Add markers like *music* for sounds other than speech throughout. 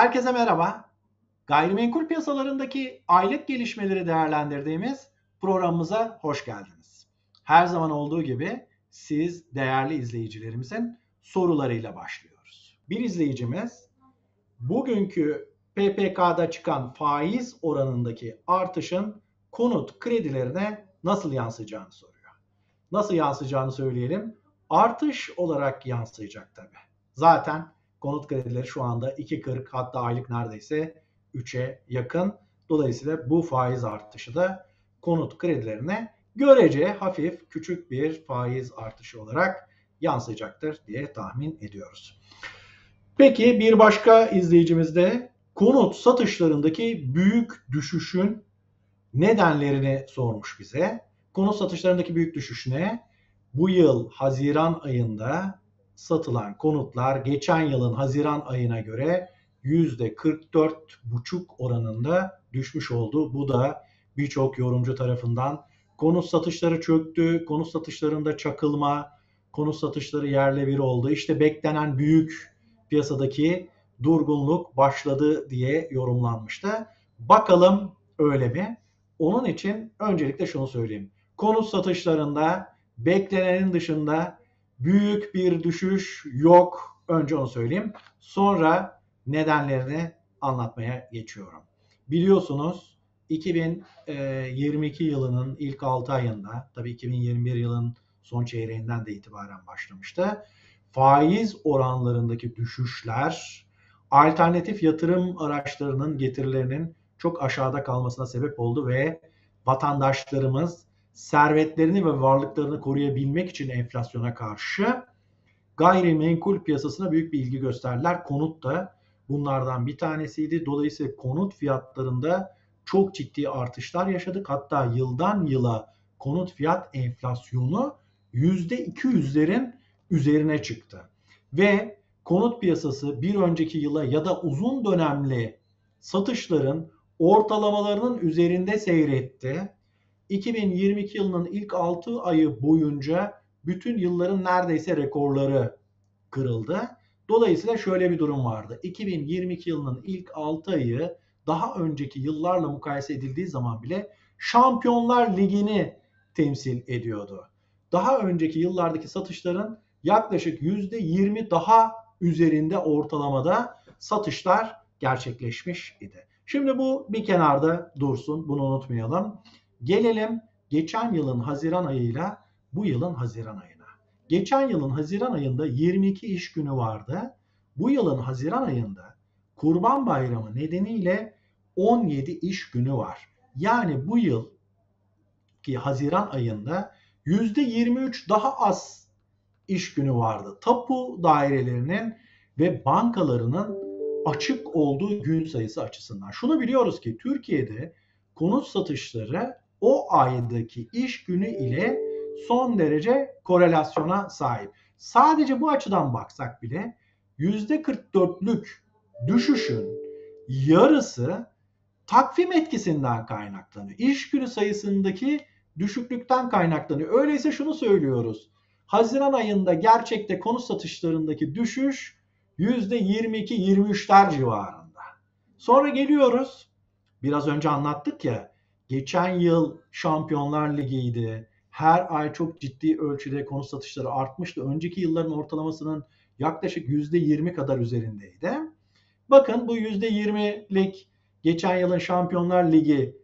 Herkese merhaba. Gayrimenkul piyasalarındaki aylık gelişmeleri değerlendirdiğimiz programımıza hoş geldiniz. Her zaman olduğu gibi siz değerli izleyicilerimizin sorularıyla başlıyoruz. Bir izleyicimiz bugünkü PPK'da çıkan faiz oranındaki artışın konut kredilerine nasıl yansıyacağını soruyor. Nasıl yansıyacağını söyleyelim. Artış olarak yansıyacak tabii. Zaten konut kredileri şu anda 2.40 hatta aylık neredeyse 3'e yakın. Dolayısıyla bu faiz artışı da konut kredilerine görece hafif küçük bir faiz artışı olarak yansıyacaktır diye tahmin ediyoruz. Peki bir başka izleyicimiz de konut satışlarındaki büyük düşüşün nedenlerini sormuş bize. Konut satışlarındaki büyük düşüş ne? Bu yıl Haziran ayında satılan konutlar geçen yılın Haziran ayına göre %44,5 oranında düşmüş oldu. Bu da birçok yorumcu tarafından konut satışları çöktü, konut satışlarında çakılma, konut satışları yerle bir oldu. İşte beklenen büyük piyasadaki durgunluk başladı diye yorumlanmıştı. Bakalım öyle mi? Onun için öncelikle şunu söyleyeyim. Konut satışlarında beklenenin dışında büyük bir düşüş yok. Önce onu söyleyeyim. Sonra nedenlerini anlatmaya geçiyorum. Biliyorsunuz 2022 yılının ilk 6 ayında, tabii 2021 yılın son çeyreğinden de itibaren başlamıştı. Faiz oranlarındaki düşüşler alternatif yatırım araçlarının getirilerinin çok aşağıda kalmasına sebep oldu ve vatandaşlarımız servetlerini ve varlıklarını koruyabilmek için enflasyona karşı gayrimenkul piyasasına büyük bir ilgi gösterdiler. Konut da bunlardan bir tanesiydi. Dolayısıyla konut fiyatlarında çok ciddi artışlar yaşadık. Hatta yıldan yıla konut fiyat enflasyonu %200'lerin üzerine çıktı. Ve konut piyasası bir önceki yıla ya da uzun dönemli satışların ortalamalarının üzerinde seyretti 2022 yılının ilk 6 ayı boyunca bütün yılların neredeyse rekorları kırıldı. Dolayısıyla şöyle bir durum vardı. 2022 yılının ilk 6 ayı daha önceki yıllarla mukayese edildiği zaman bile Şampiyonlar Ligi'ni temsil ediyordu. Daha önceki yıllardaki satışların yaklaşık %20 daha üzerinde ortalamada satışlar gerçekleşmiş idi. Şimdi bu bir kenarda dursun. Bunu unutmayalım. Gelelim geçen yılın Haziran ayıyla bu yılın Haziran ayına. Geçen yılın Haziran ayında 22 iş günü vardı. Bu yılın Haziran ayında Kurban Bayramı nedeniyle 17 iş günü var. Yani bu yıl ki Haziran ayında %23 daha az iş günü vardı. Tapu dairelerinin ve bankalarının açık olduğu gün sayısı açısından. Şunu biliyoruz ki Türkiye'de konut satışları o aydaki iş günü ile son derece korelasyona sahip. Sadece bu açıdan baksak bile %44'lük düşüşün yarısı takvim etkisinden kaynaklanıyor. İş günü sayısındaki düşüklükten kaynaklanıyor. Öyleyse şunu söylüyoruz. Haziran ayında gerçekte konut satışlarındaki düşüş %22-23'ler civarında. Sonra geliyoruz. Biraz önce anlattık ya Geçen yıl Şampiyonlar Ligi'ydi. Her ay çok ciddi ölçüde konu satışları artmıştı. Önceki yılların ortalamasının yaklaşık %20 kadar üzerindeydi. Bakın bu %20'lik geçen yılın Şampiyonlar Ligi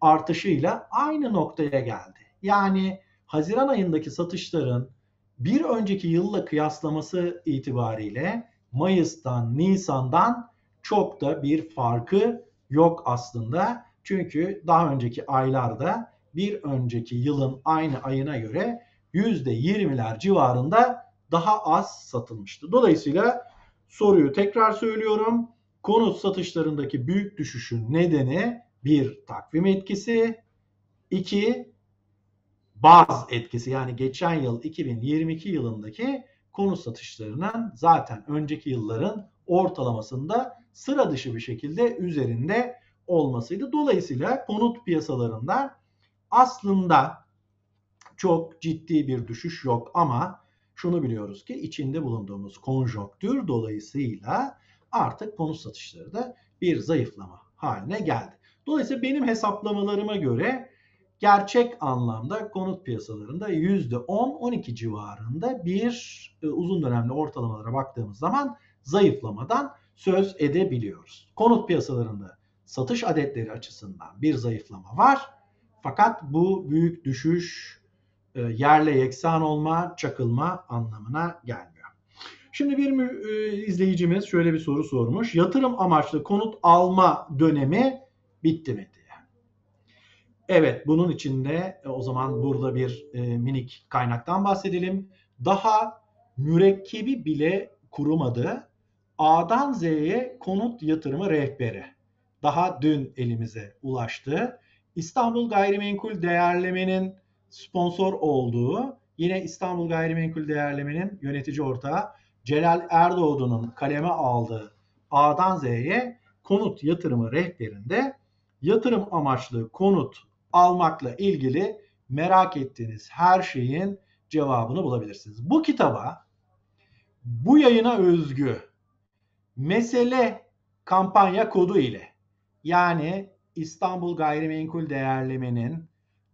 artışıyla aynı noktaya geldi. Yani Haziran ayındaki satışların bir önceki yılla kıyaslaması itibariyle Mayıs'tan, Nisan'dan çok da bir farkı yok aslında. Çünkü daha önceki aylarda bir önceki yılın aynı ayına göre %20'ler civarında daha az satılmıştı. Dolayısıyla soruyu tekrar söylüyorum. Konut satışlarındaki büyük düşüşün nedeni bir takvim etkisi, iki baz etkisi yani geçen yıl 2022 yılındaki konut satışlarının zaten önceki yılların ortalamasında sıra dışı bir şekilde üzerinde olmasıydı. Dolayısıyla konut piyasalarında aslında çok ciddi bir düşüş yok ama şunu biliyoruz ki içinde bulunduğumuz konjonktür dolayısıyla artık konut satışları da bir zayıflama haline geldi. Dolayısıyla benim hesaplamalarıma göre gerçek anlamda konut piyasalarında %10-12 civarında bir e, uzun dönemli ortalamalara baktığımız zaman zayıflamadan söz edebiliyoruz. Konut piyasalarında satış adetleri açısından bir zayıflama var. Fakat bu büyük düşüş e, yerle yeksan olma, çakılma anlamına gelmiyor. Şimdi bir e, izleyicimiz şöyle bir soru sormuş. Yatırım amaçlı konut alma dönemi bitti mi diye. Evet bunun içinde e, o zaman burada bir minik kaynaktan bahsedelim. Daha mürekkebi bile kurumadı. A'dan Z'ye konut yatırımı rehberi. Daha dün elimize ulaştı. İstanbul Gayrimenkul Değerleme'nin sponsor olduğu, yine İstanbul Gayrimenkul Değerleme'nin yönetici ortağı Celal Erdoğdu'nun kaleme aldığı A'dan Z'ye konut yatırımı rehberinde yatırım amaçlı konut almakla ilgili merak ettiğiniz her şeyin cevabını bulabilirsiniz. Bu kitaba bu yayına özgü mesele kampanya kodu ile yani İstanbul Gayrimenkul Değerleme'nin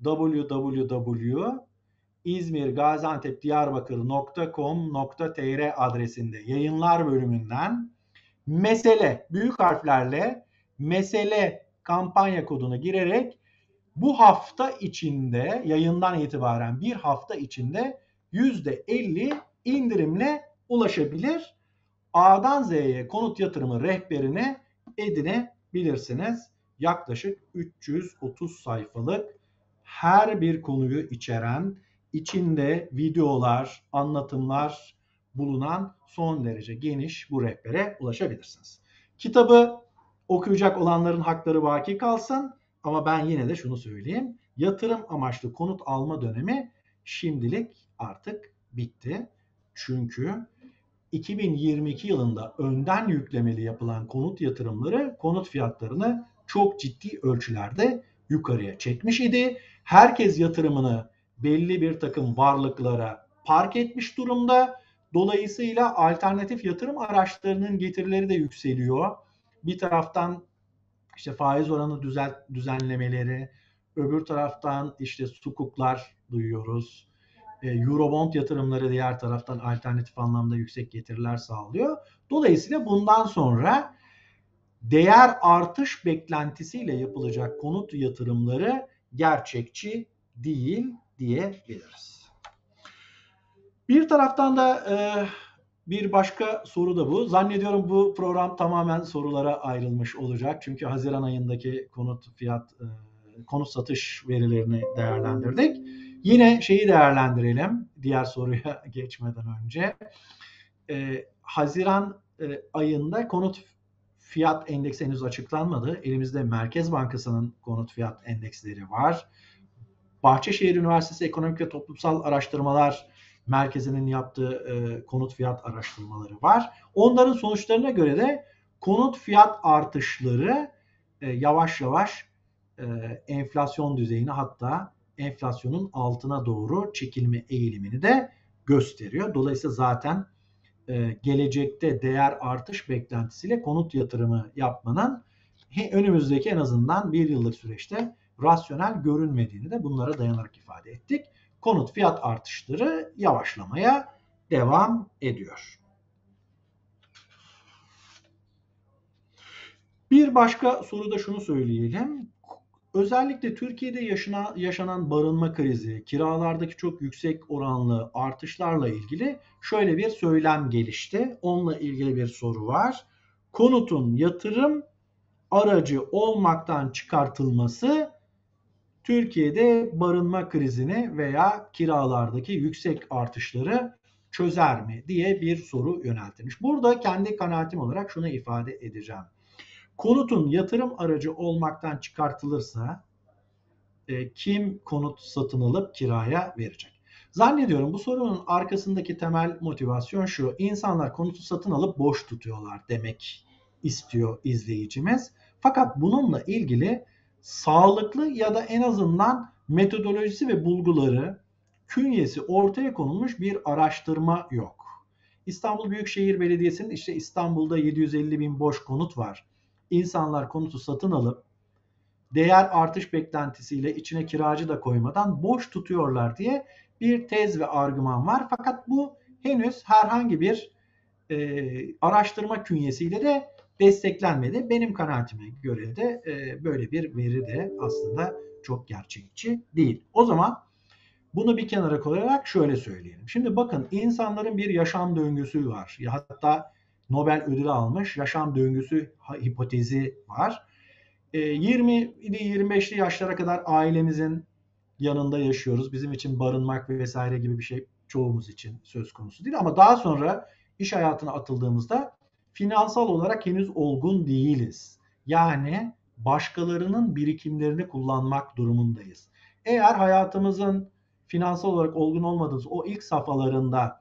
www.izmirgaziantepdiyarbakır.com.tr adresinde yayınlar bölümünden mesele büyük harflerle mesele kampanya kodunu girerek bu hafta içinde yayından itibaren bir hafta içinde %50 indirimle ulaşabilir. A'dan Z'ye konut yatırımı rehberini edinebilirsiniz. Yaklaşık 330 sayfalık her bir konuyu içeren, içinde videolar, anlatımlar bulunan son derece geniş bu rehbere ulaşabilirsiniz. Kitabı okuyacak olanların hakları baki kalsın ama ben yine de şunu söyleyeyim. Yatırım amaçlı konut alma dönemi şimdilik artık bitti. Çünkü 2022 yılında önden yüklemeli yapılan konut yatırımları konut fiyatlarını çok ciddi ölçülerde yukarıya çekmiş idi. Herkes yatırımını belli bir takım varlıklara park etmiş durumda. Dolayısıyla alternatif yatırım araçlarının getirileri de yükseliyor. Bir taraftan işte faiz oranı düzelt, düzenlemeleri, öbür taraftan işte sukuklar duyuyoruz. E, Eurobond yatırımları diğer taraftan alternatif anlamda yüksek getiriler sağlıyor. Dolayısıyla bundan sonra değer artış beklentisiyle yapılacak konut yatırımları gerçekçi değil diyebiliriz. Bir taraftan da e, bir başka soru da bu. Zannediyorum bu program tamamen sorulara ayrılmış olacak. Çünkü Haziran ayındaki konut fiyat e, konut satış verilerini değerlendirdik. Yine şeyi değerlendirelim diğer soruya *laughs* geçmeden önce. E, Haziran e, ayında konut fiyat endeksi henüz açıklanmadı. Elimizde Merkez Bankası'nın konut fiyat endeksleri var. Bahçeşehir Üniversitesi Ekonomik ve Toplumsal Araştırmalar Merkezi'nin yaptığı e, konut fiyat araştırmaları var. Onların sonuçlarına göre de konut fiyat artışları e, yavaş yavaş e, enflasyon düzeyini hatta enflasyonun altına doğru çekilme eğilimini de gösteriyor. Dolayısıyla zaten e, gelecekte değer artış beklentisiyle konut yatırımı yapmanın önümüzdeki en azından bir yıllık süreçte rasyonel görünmediğini de bunlara dayanarak ifade ettik. Konut fiyat artışları yavaşlamaya devam ediyor. Bir başka soruda şunu söyleyelim. Özellikle Türkiye'de yaşanan, yaşanan barınma krizi, kiralardaki çok yüksek oranlı artışlarla ilgili şöyle bir söylem gelişti. Onunla ilgili bir soru var. Konutun yatırım aracı olmaktan çıkartılması Türkiye'de barınma krizini veya kiralardaki yüksek artışları çözer mi diye bir soru yöneltilmiş. Burada kendi kanaatim olarak şunu ifade edeceğim konutun yatırım aracı olmaktan çıkartılırsa e, kim konut satın alıp kiraya verecek? Zannediyorum bu sorunun arkasındaki temel motivasyon şu. İnsanlar konutu satın alıp boş tutuyorlar demek istiyor izleyicimiz. Fakat bununla ilgili sağlıklı ya da en azından metodolojisi ve bulguları künyesi ortaya konulmuş bir araştırma yok. İstanbul Büyükşehir Belediyesi'nin işte İstanbul'da 750 bin boş konut var. İnsanlar konutu satın alıp değer artış beklentisiyle içine kiracı da koymadan boş tutuyorlar diye bir tez ve argüman var. Fakat bu henüz herhangi bir e, araştırma künyesiyle de desteklenmedi. Benim kanaatime göre de e, böyle bir veri de aslında çok gerçekçi değil. O zaman bunu bir kenara koyarak şöyle söyleyelim. Şimdi bakın insanların bir yaşam döngüsü var. Ya hatta Nobel ödülü almış yaşam döngüsü hipotezi var. 20 ile 25'li yaşlara kadar ailemizin yanında yaşıyoruz. Bizim için barınmak vesaire gibi bir şey çoğumuz için söz konusu değil. Ama daha sonra iş hayatına atıldığımızda finansal olarak henüz olgun değiliz. Yani başkalarının birikimlerini kullanmak durumundayız. Eğer hayatımızın finansal olarak olgun olmadığımız o ilk safhalarında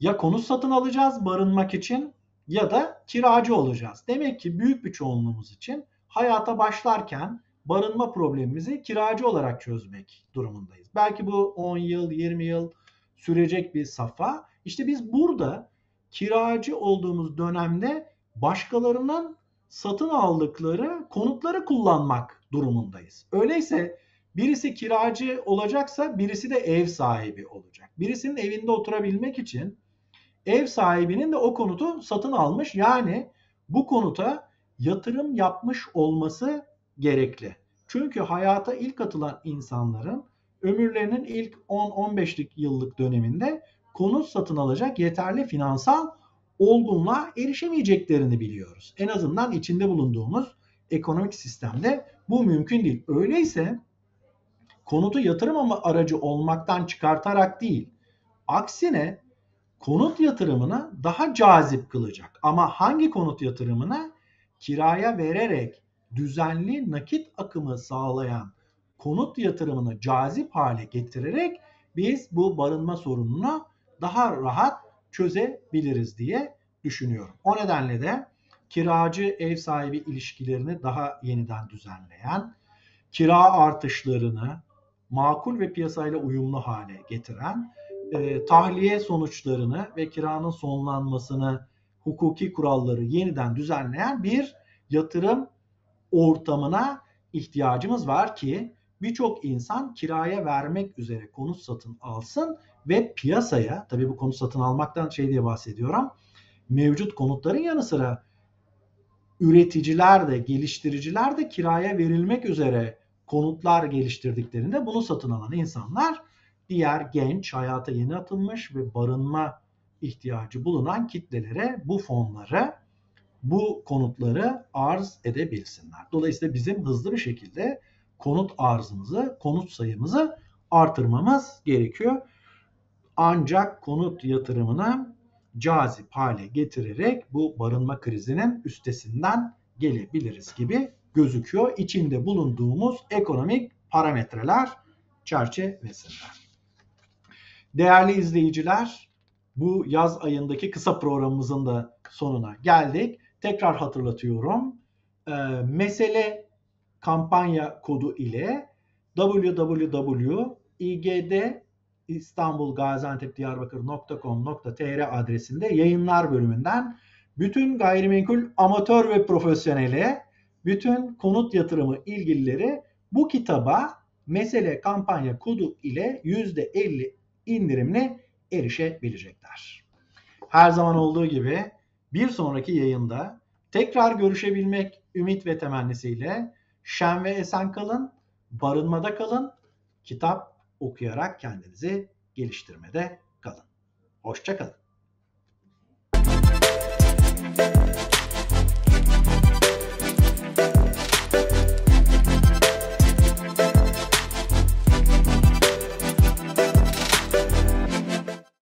ya konut satın alacağız barınmak için ya da kiracı olacağız. Demek ki büyük bir çoğunluğumuz için hayata başlarken barınma problemimizi kiracı olarak çözmek durumundayız. Belki bu 10 yıl, 20 yıl sürecek bir safa. İşte biz burada kiracı olduğumuz dönemde başkalarının satın aldıkları konutları kullanmak durumundayız. Öyleyse birisi kiracı olacaksa birisi de ev sahibi olacak. Birisinin evinde oturabilmek için ev sahibinin de o konutu satın almış. Yani bu konuta yatırım yapmış olması gerekli. Çünkü hayata ilk atılan insanların ömürlerinin ilk 10-15'lik yıllık döneminde konut satın alacak yeterli finansal olgunluğa erişemeyeceklerini biliyoruz. En azından içinde bulunduğumuz ekonomik sistemde bu mümkün değil. Öyleyse konutu yatırım ama aracı olmaktan çıkartarak değil, aksine konut yatırımını daha cazip kılacak. Ama hangi konut yatırımını? Kiraya vererek düzenli nakit akımı sağlayan konut yatırımını cazip hale getirerek biz bu barınma sorununu daha rahat çözebiliriz diye düşünüyorum. O nedenle de kiracı ev sahibi ilişkilerini daha yeniden düzenleyen, kira artışlarını makul ve piyasayla uyumlu hale getiren, e, tahliye sonuçlarını ve kiranın sonlanmasını hukuki kuralları yeniden düzenleyen bir yatırım ortamına ihtiyacımız var ki birçok insan kiraya vermek üzere konut satın alsın ve piyasaya tabii bu konut satın almaktan şey diye bahsediyorum. Mevcut konutların yanı sıra üreticiler de geliştiriciler de kiraya verilmek üzere konutlar geliştirdiklerinde bunu satın alan insanlar diğer genç hayata yeni atılmış ve barınma ihtiyacı bulunan kitlelere bu fonları bu konutları arz edebilsinler. Dolayısıyla bizim hızlı bir şekilde konut arzımızı, konut sayımızı artırmamız gerekiyor. Ancak konut yatırımını cazip hale getirerek bu barınma krizinin üstesinden gelebiliriz gibi gözüküyor. İçinde bulunduğumuz ekonomik parametreler çerçevesinde. Değerli izleyiciler, bu yaz ayındaki kısa programımızın da sonuna geldik. Tekrar hatırlatıyorum. E, mesele kampanya kodu ile www.igdistanbulgaziantepdiyarbakır.com.tr adresinde yayınlar bölümünden bütün gayrimenkul amatör ve profesyoneli, bütün konut yatırımı ilgilileri bu kitaba mesele kampanya kodu ile %50 indirimle erişebilecekler. Her zaman olduğu gibi bir sonraki yayında tekrar görüşebilmek ümit ve temennisiyle şen ve esen kalın, barınmada kalın, kitap okuyarak kendinizi geliştirmede kalın. Hoşçakalın.